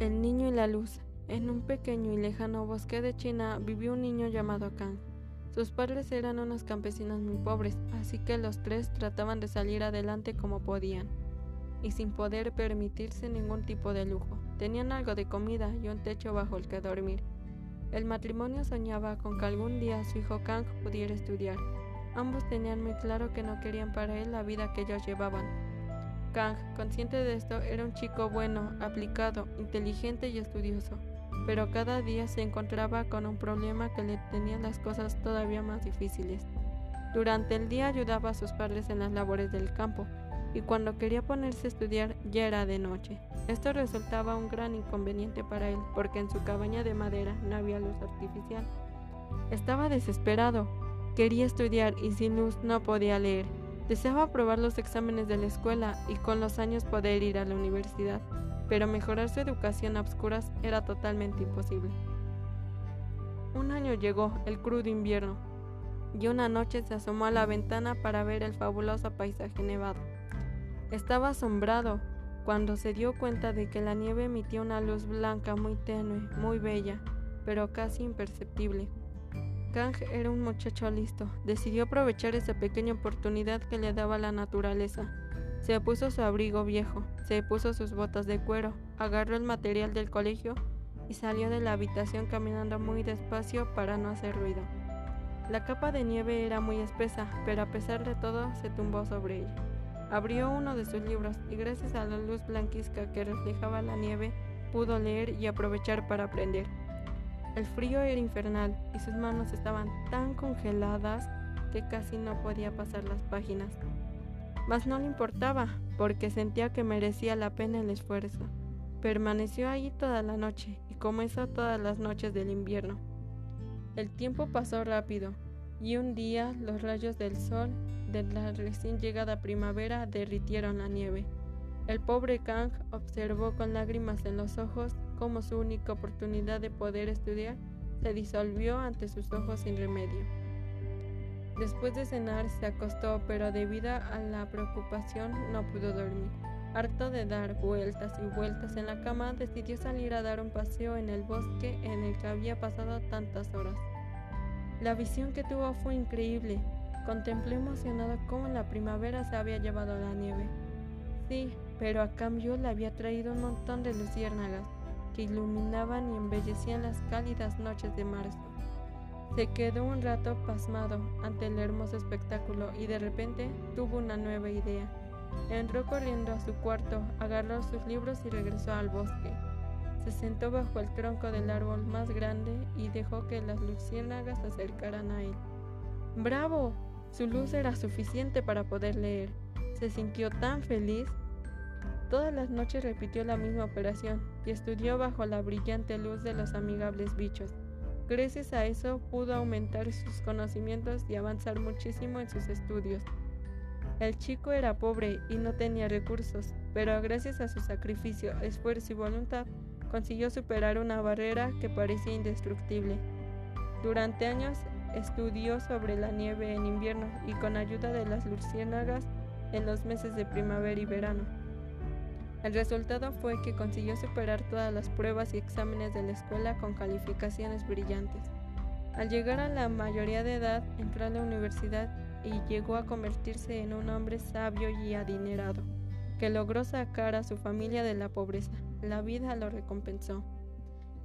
El niño y la luz. En un pequeño y lejano bosque de China vivió un niño llamado Kang. Sus padres eran unos campesinos muy pobres, así que los tres trataban de salir adelante como podían, y sin poder permitirse ningún tipo de lujo. Tenían algo de comida y un techo bajo el que dormir. El matrimonio soñaba con que algún día su hijo Kang pudiera estudiar. Ambos tenían muy claro que no querían para él la vida que ellos llevaban, Kang, consciente de esto, era un chico bueno, aplicado, inteligente y estudioso, pero cada día se encontraba con un problema que le tenía las cosas todavía más difíciles. Durante el día ayudaba a sus padres en las labores del campo, y cuando quería ponerse a estudiar ya era de noche. Esto resultaba un gran inconveniente para él, porque en su cabaña de madera no había luz artificial. Estaba desesperado, quería estudiar y sin luz no podía leer. Deseaba aprobar los exámenes de la escuela y con los años poder ir a la universidad, pero mejorar su educación a obscuras era totalmente imposible. Un año llegó, el crudo invierno, y una noche se asomó a la ventana para ver el fabuloso paisaje nevado. Estaba asombrado cuando se dio cuenta de que la nieve emitía una luz blanca muy tenue, muy bella, pero casi imperceptible. Kang era un muchacho listo. Decidió aprovechar esa pequeña oportunidad que le daba la naturaleza. Se puso su abrigo viejo, se puso sus botas de cuero, agarró el material del colegio y salió de la habitación caminando muy despacio para no hacer ruido. La capa de nieve era muy espesa, pero a pesar de todo se tumbó sobre ella. Abrió uno de sus libros y gracias a la luz blanquizca que reflejaba la nieve pudo leer y aprovechar para aprender. El frío era infernal y sus manos estaban tan congeladas que casi no podía pasar las páginas. Mas no le importaba, porque sentía que merecía la pena el esfuerzo. Permaneció allí toda la noche y comenzó todas las noches del invierno. El tiempo pasó rápido y un día los rayos del sol de la recién llegada primavera derritieron la nieve. El pobre Kang observó con lágrimas en los ojos cómo su única oportunidad de poder estudiar se disolvió ante sus ojos sin remedio. Después de cenar se acostó, pero debido a la preocupación no pudo dormir. Harto de dar vueltas y vueltas en la cama, decidió salir a dar un paseo en el bosque en el que había pasado tantas horas. La visión que tuvo fue increíble. Contempló emocionado cómo la primavera se había llevado la nieve. Sí, pero a cambio le había traído un montón de luciérnagas que iluminaban y embellecían las cálidas noches de marzo. Se quedó un rato pasmado ante el hermoso espectáculo y de repente tuvo una nueva idea. Entró corriendo a su cuarto, agarró sus libros y regresó al bosque. Se sentó bajo el tronco del árbol más grande y dejó que las luciérnagas se acercaran a él. ¡Bravo! Su luz era suficiente para poder leer. Se sintió tan feliz Todas las noches repitió la misma operación y estudió bajo la brillante luz de los amigables bichos. Gracias a eso pudo aumentar sus conocimientos y avanzar muchísimo en sus estudios. El chico era pobre y no tenía recursos, pero gracias a su sacrificio, esfuerzo y voluntad, consiguió superar una barrera que parecía indestructible. Durante años estudió sobre la nieve en invierno y con ayuda de las luciérnagas en los meses de primavera y verano. El resultado fue que consiguió superar todas las pruebas y exámenes de la escuela con calificaciones brillantes. Al llegar a la mayoría de edad, entró a la universidad y llegó a convertirse en un hombre sabio y adinerado, que logró sacar a su familia de la pobreza. La vida lo recompensó.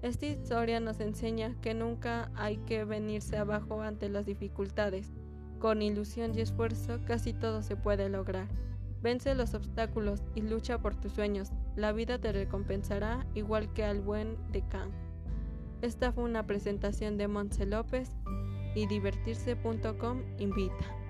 Esta historia nos enseña que nunca hay que venirse abajo ante las dificultades. Con ilusión y esfuerzo casi todo se puede lograr. Vence los obstáculos y lucha por tus sueños. La vida te recompensará igual que al buen de Kang. Esta fue una presentación de Montse López y divertirse.com invita.